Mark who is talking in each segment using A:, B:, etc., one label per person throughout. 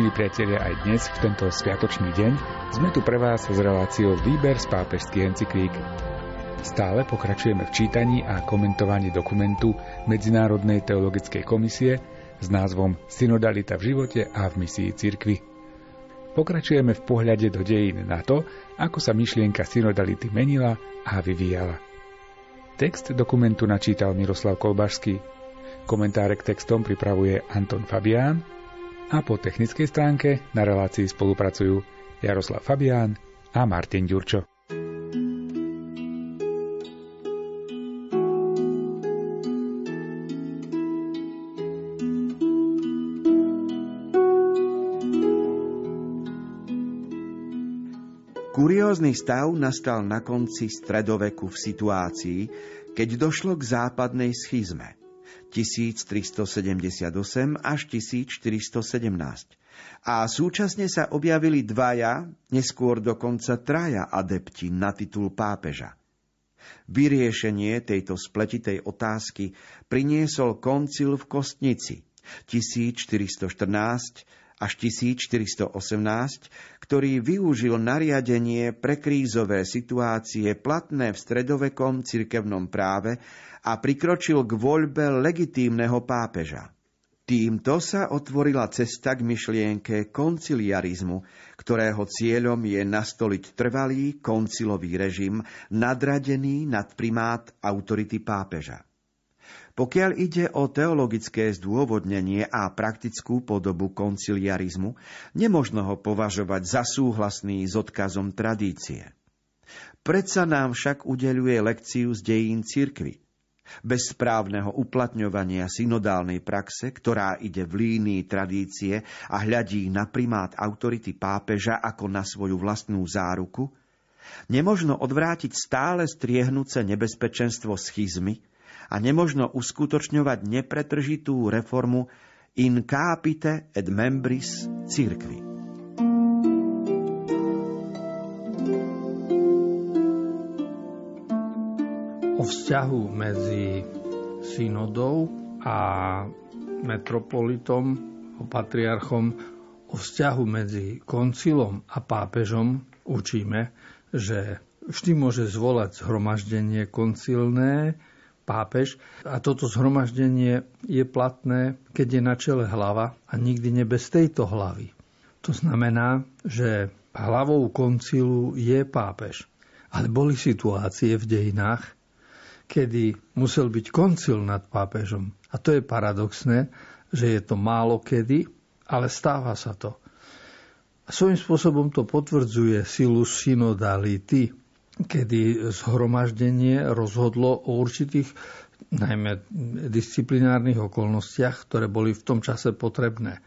A: Milí priatelia, aj dnes, v tento sviatočný deň, sme tu pre vás s reláciou Výber z pápežských encyklík. Stále pokračujeme v čítaní a komentovaní dokumentu Medzinárodnej teologickej komisie s názvom Synodalita v živote a v misii cirkvy. Pokračujeme v pohľade do dejín na to, ako sa myšlienka synodality menila a vyvíjala. Text dokumentu načítal Miroslav Kolbašský. Komentáre k textom pripravuje Anton Fabián a po technickej stránke na relácii spolupracujú Jaroslav Fabián a Martin Ďurčo.
B: Kuriózny stav nastal na konci stredoveku v situácii, keď došlo k západnej schizme. 1378 až 1417. A súčasne sa objavili dvaja, neskôr dokonca traja adepti na titul pápeža. Vyriešenie tejto spletitej otázky priniesol koncil v Kostnici 1414 až 1418, ktorý využil nariadenie pre krízové situácie platné v stredovekom cirkevnom práve a prikročil k voľbe legitímneho pápeža. Týmto sa otvorila cesta k myšlienke konciliarizmu, ktorého cieľom je nastoliť trvalý koncilový režim nadradený nad primát autority pápeža. Pokiaľ ide o teologické zdôvodnenie a praktickú podobu konciliarizmu, nemožno ho považovať za súhlasný s odkazom tradície. Predsa nám však udeluje lekciu z dejín cirkvy – bez správneho uplatňovania synodálnej praxe, ktorá ide v línii tradície a hľadí na primát autority pápeža ako na svoju vlastnú záruku, nemožno odvrátiť stále striehnúce nebezpečenstvo schizmy a nemožno uskutočňovať nepretržitú reformu in capite et membris cirkvi.
C: o vzťahu medzi synodou a metropolitom, o patriarchom, o vzťahu medzi koncilom a pápežom učíme, že vždy môže zvolať zhromaždenie koncilné, pápež a toto zhromaždenie je platné, keď je na čele hlava a nikdy nie bez tejto hlavy. To znamená, že hlavou koncilu je pápež. Ale boli situácie v dejinách, kedy musel byť koncil nad pápežom. A to je paradoxné, že je to málo kedy, ale stáva sa to. A svojím spôsobom to potvrdzuje silu synodality, kedy zhromaždenie rozhodlo o určitých najmä disciplinárnych okolnostiach, ktoré boli v tom čase potrebné.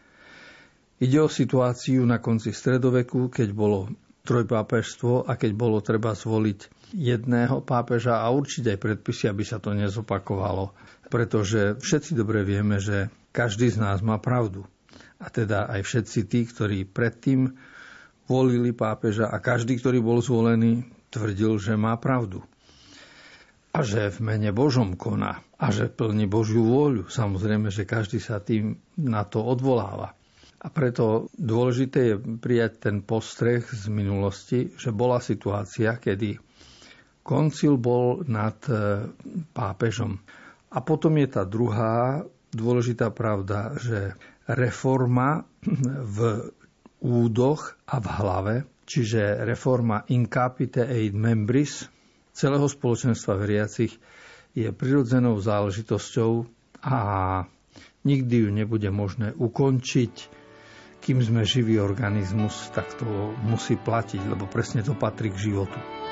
C: Ide o situáciu na konci stredoveku, keď bolo trojpápežstvo a keď bolo treba zvoliť jedného pápeža a určite aj predpisy, aby sa to nezopakovalo. Pretože všetci dobre vieme, že každý z nás má pravdu. A teda aj všetci tí, ktorí predtým volili pápeža a každý, ktorý bol zvolený, tvrdil, že má pravdu. A že v mene Božom koná a že plní Božiu vôľu. Samozrejme, že každý sa tým na to odvoláva. A preto dôležité je prijať ten postreh z minulosti, že bola situácia, kedy koncil bol nad e, pápežom. A potom je tá druhá dôležitá pravda, že reforma v údoch a v hlave, čiže reforma in capite eid membris celého spoločenstva veriacich je prirodzenou záležitosťou a nikdy ju nebude možné ukončiť, kým sme živý organizmus, tak to musí platiť, lebo presne to patrí k životu.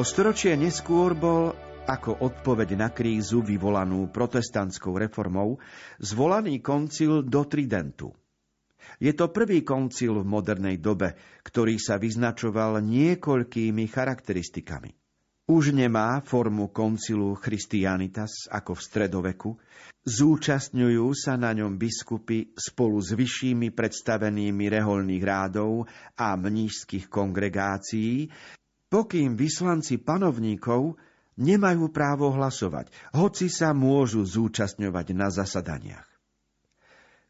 B: O storočie neskôr bol ako odpoveď na krízu vyvolanú protestantskou reformou zvolaný koncil do Tridentu. Je to prvý koncil v modernej dobe, ktorý sa vyznačoval niekoľkými charakteristikami. Už nemá formu koncilu Christianitas ako v stredoveku, zúčastňujú sa na ňom biskupy spolu s vyššími predstavenými reholných rádov a mnížských kongregácií, pokým vyslanci panovníkov nemajú právo hlasovať, hoci sa môžu zúčastňovať na zasadaniach.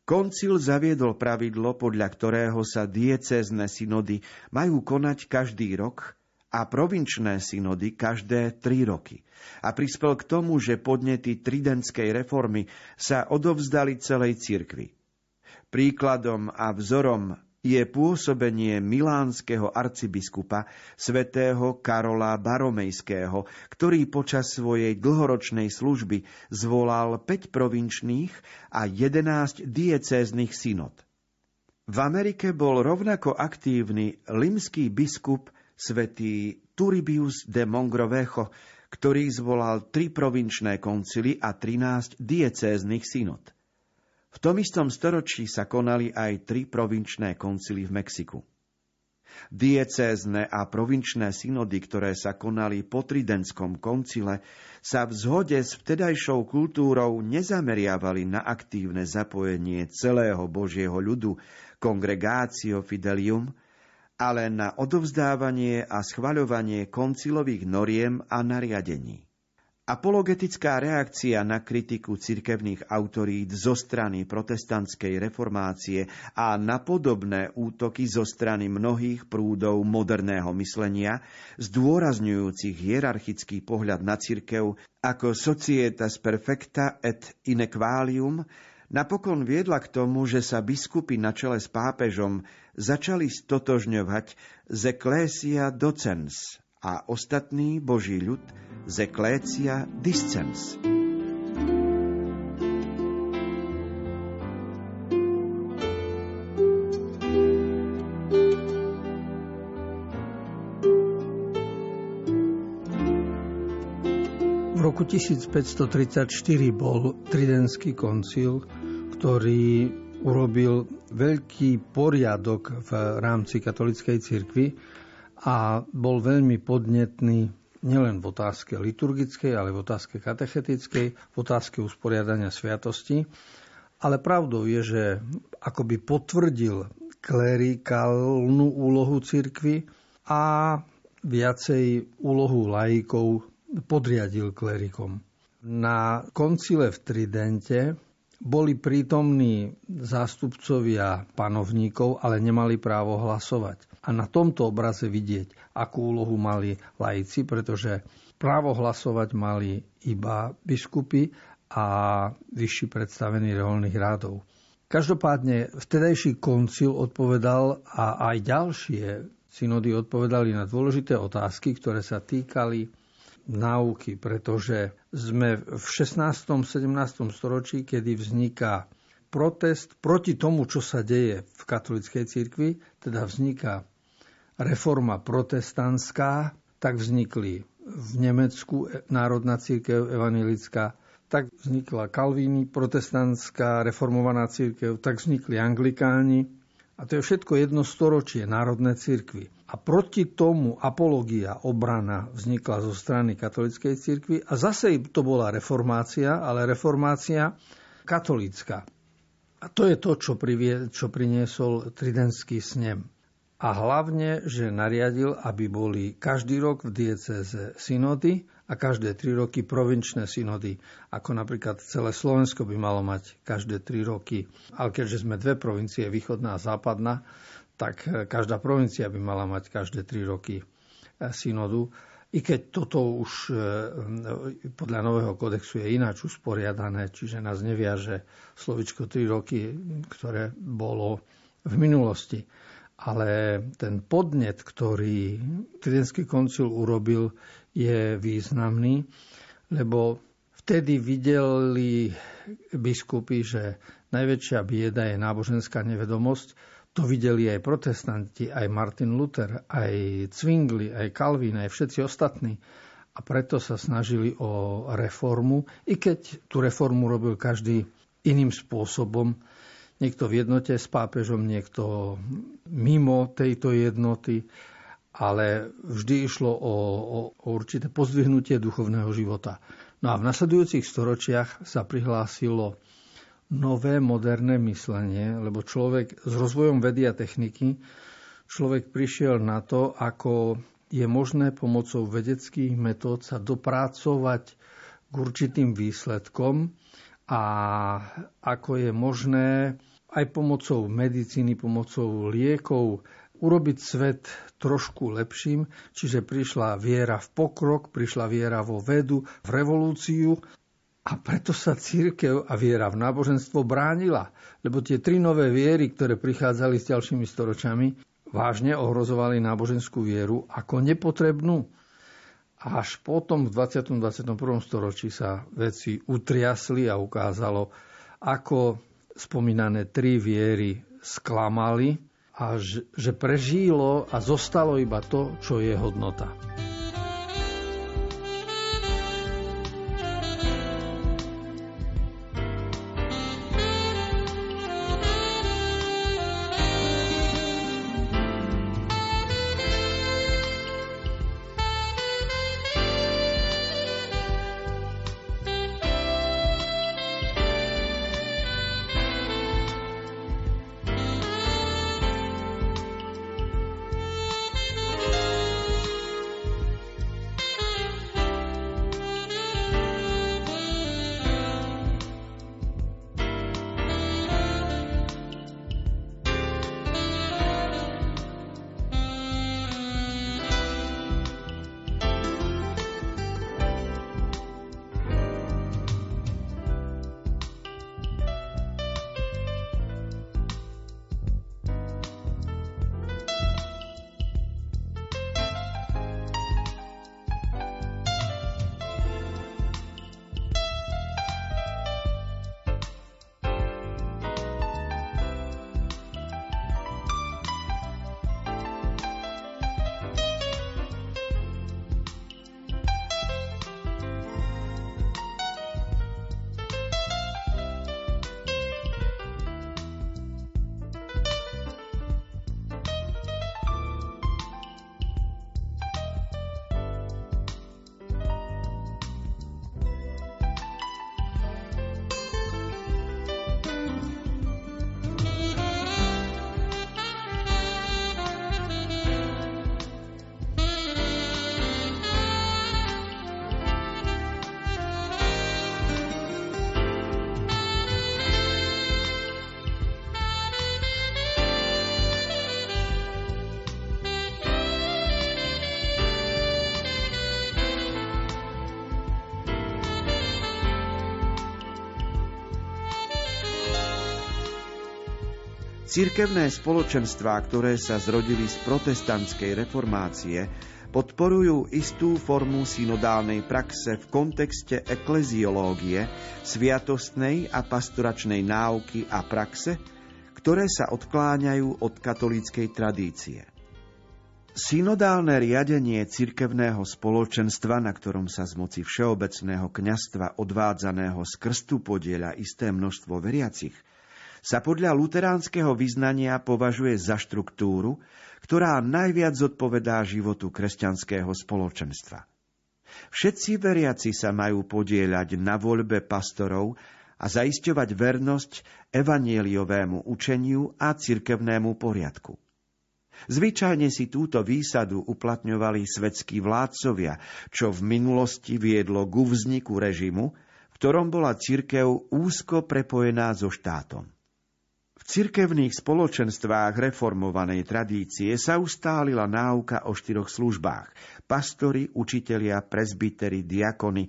B: Koncil zaviedol pravidlo, podľa ktorého sa diecézne synody majú konať každý rok a provinčné synody každé tri roky. A prispel k tomu, že podnety tridentskej reformy sa odovzdali celej cirkvi. Príkladom a vzorom je pôsobenie milánskeho arcibiskupa svätého Karola Baromejského, ktorý počas svojej dlhoročnej služby zvolal 5 provinčných a 11 diecéznych synod. V Amerike bol rovnako aktívny limský biskup svätý Turibius de Mongrovecho, ktorý zvolal tri provinčné koncily a 13 diecéznych synod. V tom istom storočí sa konali aj tri provinčné koncily v Mexiku. Diecézne a provinčné synody, ktoré sa konali po Tridentskom koncile, sa v zhode s vtedajšou kultúrou nezameriavali na aktívne zapojenie celého Božieho ľudu, Congregatio Fidelium, ale na odovzdávanie a schvaľovanie koncilových noriem a nariadení. Apologetická reakcia na kritiku cirkevných autorít zo strany protestantskej reformácie a na podobné útoky zo strany mnohých prúdov moderného myslenia, zdôrazňujúcich hierarchický pohľad na cirkev ako societas perfecta et inequalium, napokon viedla k tomu, že sa biskupy na čele s pápežom začali stotožňovať z ecclesia docens a ostatný boží ľud z ecclesia discens.
C: V roku 1534 bol Tridentský koncil, ktorý urobil veľký poriadok v rámci katolickej cirkvi a bol veľmi podnetný nielen v otázke liturgickej, ale v otázke katechetickej, v otázke usporiadania sviatosti. Ale pravdou je, že akoby potvrdil klerikálnu úlohu cirkvy a viacej úlohu laikov podriadil klerikom. Na koncile v Tridente boli prítomní zástupcovia panovníkov, ale nemali právo hlasovať. A na tomto obraze vidieť, akú úlohu mali laici, pretože právo hlasovať mali iba biskupy a vyšší predstavení reholných rádov. Každopádne vtedajší koncil odpovedal a aj ďalšie synody odpovedali na dôležité otázky, ktoré sa týkali náuky, pretože sme v 16. 17. storočí, kedy vzniká protest proti tomu, čo sa deje v katolickej cirkvi, teda vzniká reforma protestantská, tak vznikli v Nemecku Národná církev evangelická, tak vznikla Kalvíny, protestantská reformovaná církev, tak vznikli anglikáni. A to je všetko jedno storočie národné církvy. A proti tomu apologia, obrana vznikla zo strany katolíckej cirkvi a zase to bola reformácia, ale reformácia katolícka. A to je to, čo, privie, čo priniesol Tridentský snem. A hlavne, že nariadil, aby boli každý rok v dieceze synody a každé tri roky provinčné synody, ako napríklad celé Slovensko by malo mať každé tri roky. Ale keďže sme dve provincie, východná a západná, tak e, každá provincia by mala mať každé tri roky e, synodu. I keď toto už e, podľa nového kodexu je ináč usporiadané, čiže nás neviaže slovičko tri roky, ktoré bolo v minulosti. Ale ten podnet, ktorý Tridentský koncil urobil, je významný, lebo vtedy videli biskupy, že najväčšia bieda je náboženská nevedomosť, To videli aj protestanti, aj Martin Luther, aj Zwingli, aj Calvin, aj všetci ostatní. A preto sa snažili o reformu, i keď tú reformu robil každý iným spôsobom. Niekto v jednote s pápežom, niekto mimo tejto jednoty, ale vždy išlo o, o, o určité pozdvihnutie duchovného života. No a v nasledujúcich storočiach sa prihlásilo nové moderné myslenie, lebo človek s rozvojom vedy a techniky, človek prišiel na to, ako je možné pomocou vedeckých metód sa dopracovať k určitým výsledkom a ako je možné aj pomocou medicíny, pomocou liekov urobiť svet trošku lepším, čiže prišla viera v pokrok, prišla viera vo vedu, v revolúciu a preto sa církev a viera v náboženstvo bránila, lebo tie tri nové viery, ktoré prichádzali s ďalšími storočami, vážne ohrozovali náboženskú vieru ako nepotrebnú. Až potom v 20. 21. storočí sa veci utriasli a ukázalo, ako spomínané tri viery sklamali a že prežilo a zostalo iba to, čo je hodnota.
B: Cirkevné spoločenstvá, ktoré sa zrodili z protestantskej reformácie, podporujú istú formu synodálnej praxe v kontexte ekleziológie, sviatostnej a pastoračnej náuky a praxe, ktoré sa odkláňajú od katolíckej tradície. Synodálne riadenie cirkevného spoločenstva, na ktorom sa z moci všeobecného kňastva odvádzaného z krstu podieľa isté množstvo veriacich – sa podľa luteránskeho vyznania považuje za štruktúru, ktorá najviac zodpovedá životu kresťanského spoločenstva. Všetci veriaci sa majú podieľať na voľbe pastorov a zaisťovať vernosť evanieliovému učeniu a cirkevnému poriadku. Zvyčajne si túto výsadu uplatňovali svetskí vládcovia, čo v minulosti viedlo ku vzniku režimu, v ktorom bola cirkev úzko prepojená so štátom cirkevných spoločenstvách reformovanej tradície sa ustálila náuka o štyroch službách. Pastori, učitelia, prezbiteri, diakony.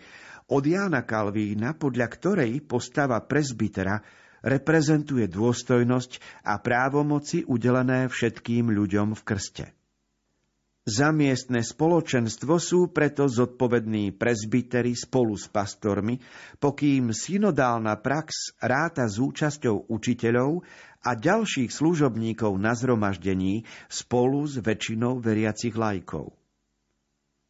B: Od Jána Kalvína, podľa ktorej postava prezbitera reprezentuje dôstojnosť a právomoci udelené všetkým ľuďom v krste. Za miestne spoločenstvo sú preto zodpovední prezbiteri spolu s pastormi, pokým synodálna prax ráta s účasťou učiteľov a ďalších služobníkov na zhromaždení spolu s väčšinou veriacich lajkov.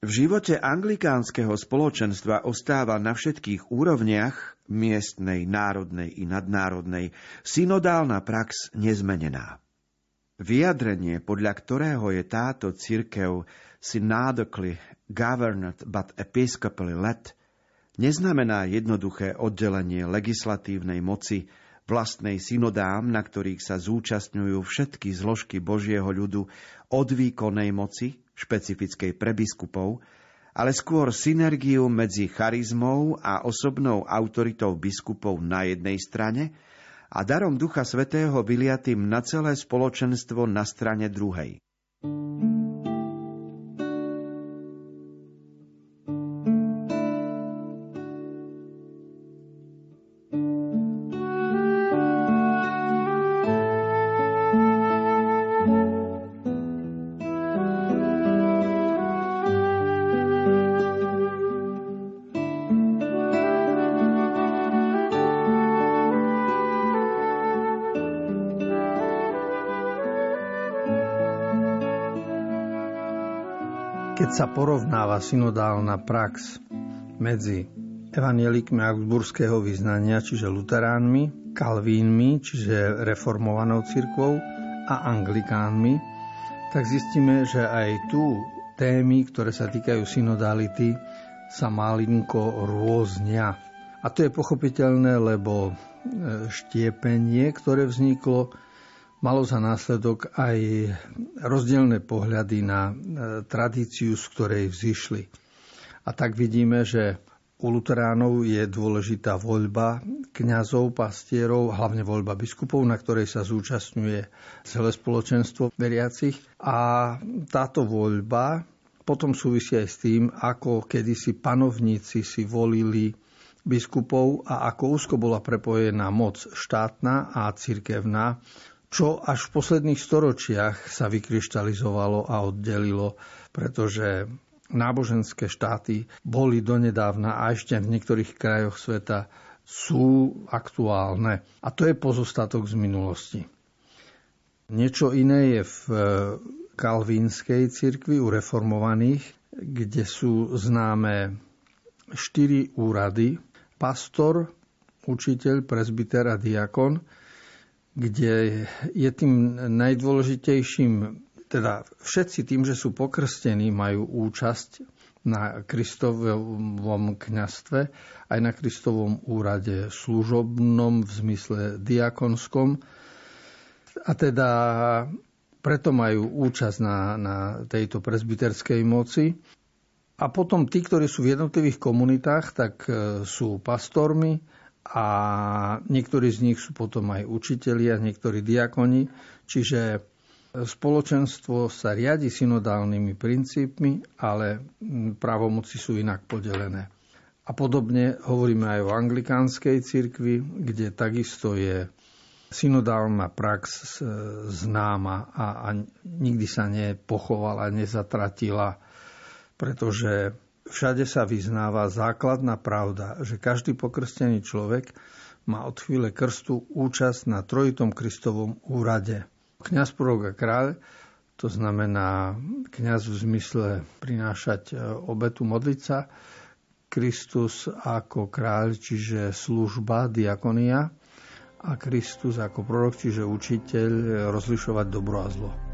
B: V živote anglikánskeho spoločenstva ostáva na všetkých úrovniach, miestnej, národnej i nadnárodnej, synodálna prax nezmenená. Vyjadrenie, podľa ktorého je táto cirkev synodically governed but episcopally led, neznamená jednoduché oddelenie legislatívnej moci vlastnej synodám, na ktorých sa zúčastňujú všetky zložky Božieho ľudu od výkonnej moci, špecifickej pre biskupov, ale skôr synergiu medzi charizmou a osobnou autoritou biskupov na jednej strane a darom Ducha Svetého vyliatým na celé spoločenstvo na strane druhej.
C: Keď sa porovnáva synodálna prax medzi evanielikmi augsburského vyznania, čiže luteránmi, kalvínmi, čiže reformovanou cirkvou a anglikánmi, tak zistíme, že aj tu témy, ktoré sa týkajú synodality, sa malinko rôznia. A to je pochopiteľné, lebo e, štiepenie, ktoré vzniklo, malo za následok aj rozdielne pohľady na e, tradíciu, z ktorej vzýšli. A tak vidíme, že u luteránov je dôležitá voľba kňazov, pastierov, hlavne voľba biskupov, na ktorej sa zúčastňuje celé spoločenstvo veriacich. A táto voľba potom súvisí aj s tým, ako kedysi panovníci si volili biskupov a ako úzko bola prepojená moc štátna a cirkevná čo až v posledných storočiach sa vykryštalizovalo a oddelilo, pretože náboženské štáty boli donedávna a ešte v niektorých krajoch sveta sú aktuálne. A to je pozostatok z minulosti. Niečo iné je v e, kalvínskej cirkvi u reformovaných, kde sú známe štyri úrady. Pastor, učiteľ, prezbiter a diakon – kde je tým najdôležitejším, teda všetci tým, že sú pokrstení, majú účasť na Kristovom kňastve, aj na Kristovom úrade služobnom v zmysle diakonskom. A teda preto majú účasť na, na tejto presbyterskej moci. A potom tí, ktorí sú v jednotlivých komunitách, tak e, sú pastormi, a niektorí z nich sú potom aj učitelia, niektorí diakoni, čiže spoločenstvo sa riadi synodálnymi princípmi, ale právomoci sú inak podelené. A podobne hovoríme aj o anglikánskej cirkvi, kde takisto je synodálna prax známa a, a nikdy sa nepochovala, nezatratila, pretože Všade sa vyznáva základná pravda, že každý pokrstený človek má od chvíle krstu účasť na trojitom Kristovom úrade. Kňaz, prorok a kráľ, to znamená kňaz v zmysle prinášať e, obetu, modliť Kristus ako kráľ, čiže služba, diakonia a Kristus ako prorok, čiže učiteľ, e, rozlišovať dobro a zlo.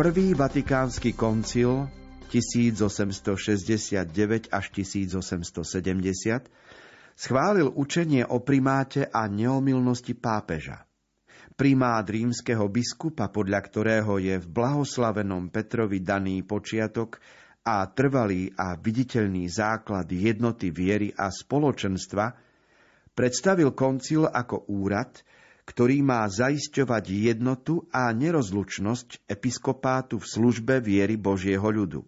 B: Prvý vatikánsky koncil 1869 až 1870 schválil učenie o primáte a neomilnosti pápeža. Primát rímskeho biskupa, podľa ktorého je v blahoslavenom Petrovi daný počiatok a trvalý a viditeľný základ jednoty viery a spoločenstva, predstavil koncil ako úrad, ktorý má zaisťovať jednotu a nerozlučnosť episkopátu v službe viery Božieho ľudu.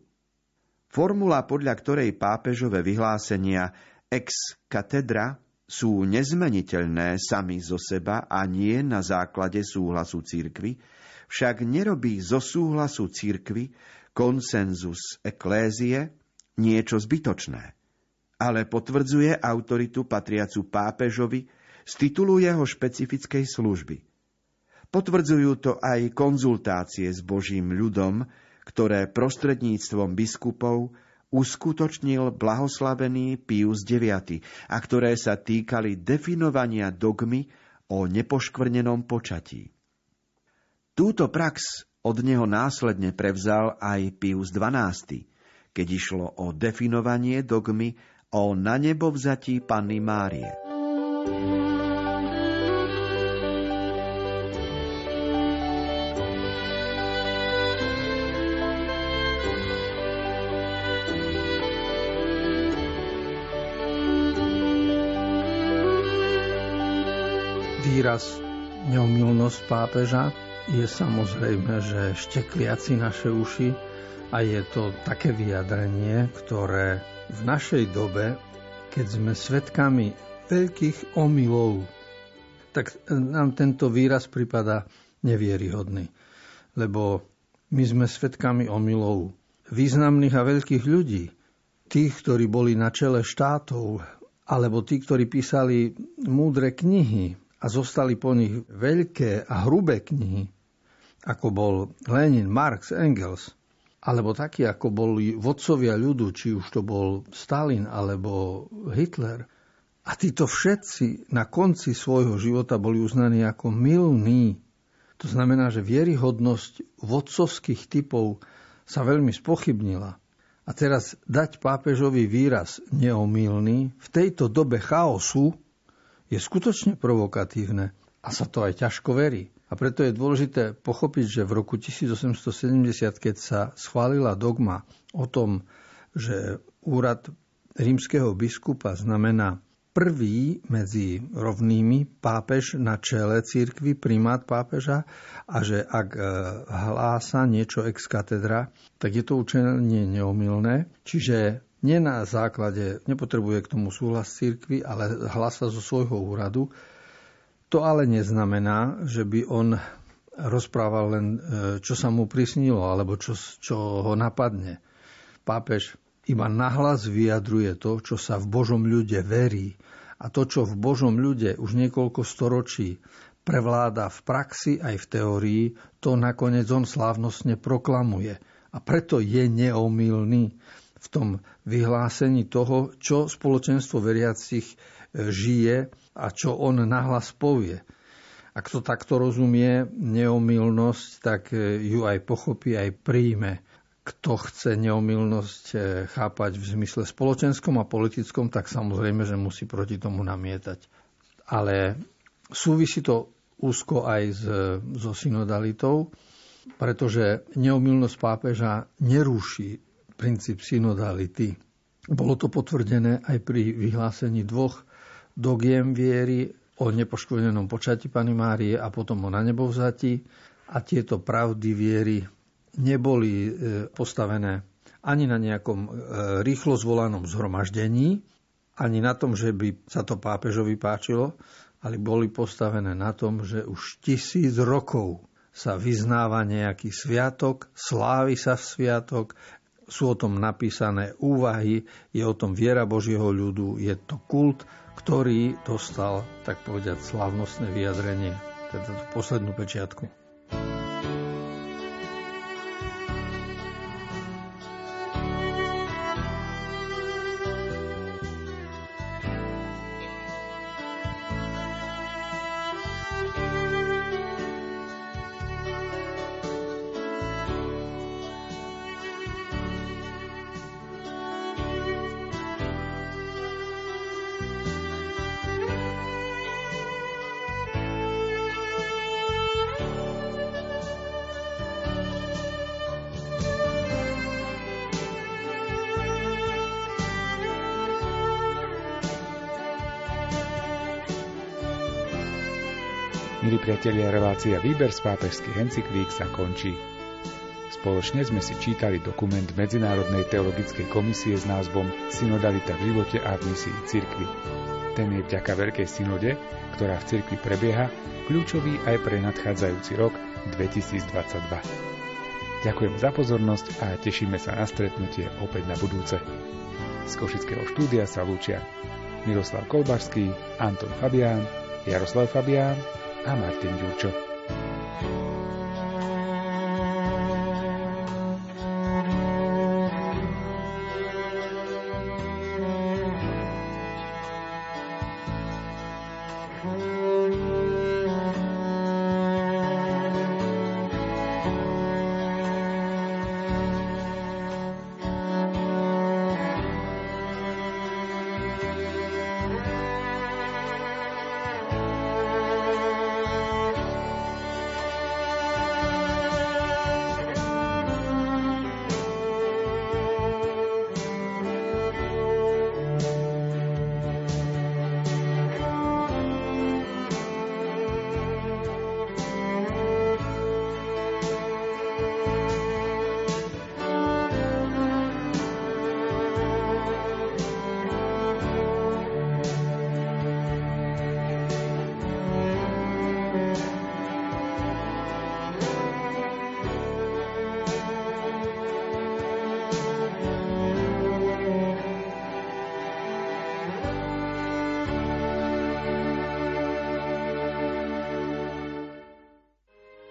B: Formula, podľa ktorej pápežové vyhlásenia ex katedra sú nezmeniteľné sami zo seba a nie na základe súhlasu církvy, však nerobí zo súhlasu církvy konsenzus eklézie niečo zbytočné, ale potvrdzuje autoritu patriacu pápežovi z titulu jeho špecifickej služby. Potvrdzujú to aj konzultácie s Božím ľudom, ktoré prostredníctvom biskupov uskutočnil blahoslavený Pius IX a ktoré sa týkali definovania dogmy o nepoškvrnenom počatí. Túto prax od neho následne prevzal aj Pius XII, keď išlo o definovanie dogmy o nanebovzatí Panny Márie.
C: Výraz neomilnosť pápeža je samozrejme, že štekliaci naše uši a je to také vyjadrenie, ktoré v našej dobe, keď sme svedkami veľkých omylov, tak nám tento výraz prípada nevieryhodný. Lebo my sme svedkami omylov významných a veľkých ľudí. Tých, ktorí boli na čele štátov, alebo tí, ktorí písali múdre knihy a zostali po nich veľké a hrubé knihy, ako bol Lenin, Marx, Engels, alebo takí, ako boli vodcovia ľudu, či už to bol Stalin alebo Hitler, a títo všetci na konci svojho života boli uznaní ako milní. To znamená, že vieryhodnosť vodcovských typov sa veľmi spochybnila. A teraz dať pápežový výraz neomilný v tejto dobe chaosu je skutočne provokatívne a sa to aj ťažko verí. A preto je dôležité pochopiť, že v roku 1870, keď sa schválila dogma o tom, že úrad rímskeho biskupa znamená prvý medzi rovnými pápež na čele církvy, primát pápeža a že ak e, hlása niečo ex katedra, tak je to učenie neomilné. Čiže nie na základe, nepotrebuje k tomu súhlas církvy, ale hlasa zo svojho úradu. To ale neznamená, že by on rozprával len, e, čo sa mu prisnilo, alebo čo, čo ho napadne. Pápež iba nahlas vyjadruje to, čo sa v Božom ľude verí a to, čo v Božom ľude už niekoľko storočí prevláda v praxi aj v teórii, to nakoniec on slávnostne proklamuje. A preto je neomilný v tom vyhlásení toho, čo spoločenstvo veriacich e, žije a čo on nahlas povie. Ak to takto rozumie neomilnosť, tak e, ju aj pochopí, aj príjme kto chce neomilnosť eh, chápať v zmysle spoločenskom a politickom, tak samozrejme, že musí proti tomu namietať. Ale súvisí to úzko aj s, so synodalitou, pretože neomilnosť pápeža nerúši princíp synodality. Bolo to potvrdené aj pri vyhlásení dvoch dogiem viery o nepoškodenom počati Pany Márie a potom o na nebovzati a tieto pravdy viery neboli e, postavené ani na nejakom e, rýchlo zvolanom zhromaždení, ani na tom, že by sa to pápežovi páčilo, ale boli postavené na tom, že už tisíc rokov sa vyznáva nejaký sviatok, slávi sa v sviatok, sú o tom napísané úvahy, je o tom viera Božieho ľudu, je to kult, ktorý dostal, tak povedať, slávnostné vyjadrenie, teda poslednú pečiatku.
A: Milí priatelia, relácia Výber z pápežských encyklík sa končí. Spoločne sme si čítali dokument Medzinárodnej teologickej komisie s názvom Synodalita v živote a v misii cirkvi. Ten je vďaka Veľkej synode, ktorá v cirkvi prebieha, kľúčový aj pre nadchádzajúci rok 2022. Ďakujem za pozornosť a tešíme sa na stretnutie opäť na budúce. Z Košického štúdia sa lúčia Miroslav Kolbašský, Anton Fabián, Jaroslav Fabián a Martin Ďurčo.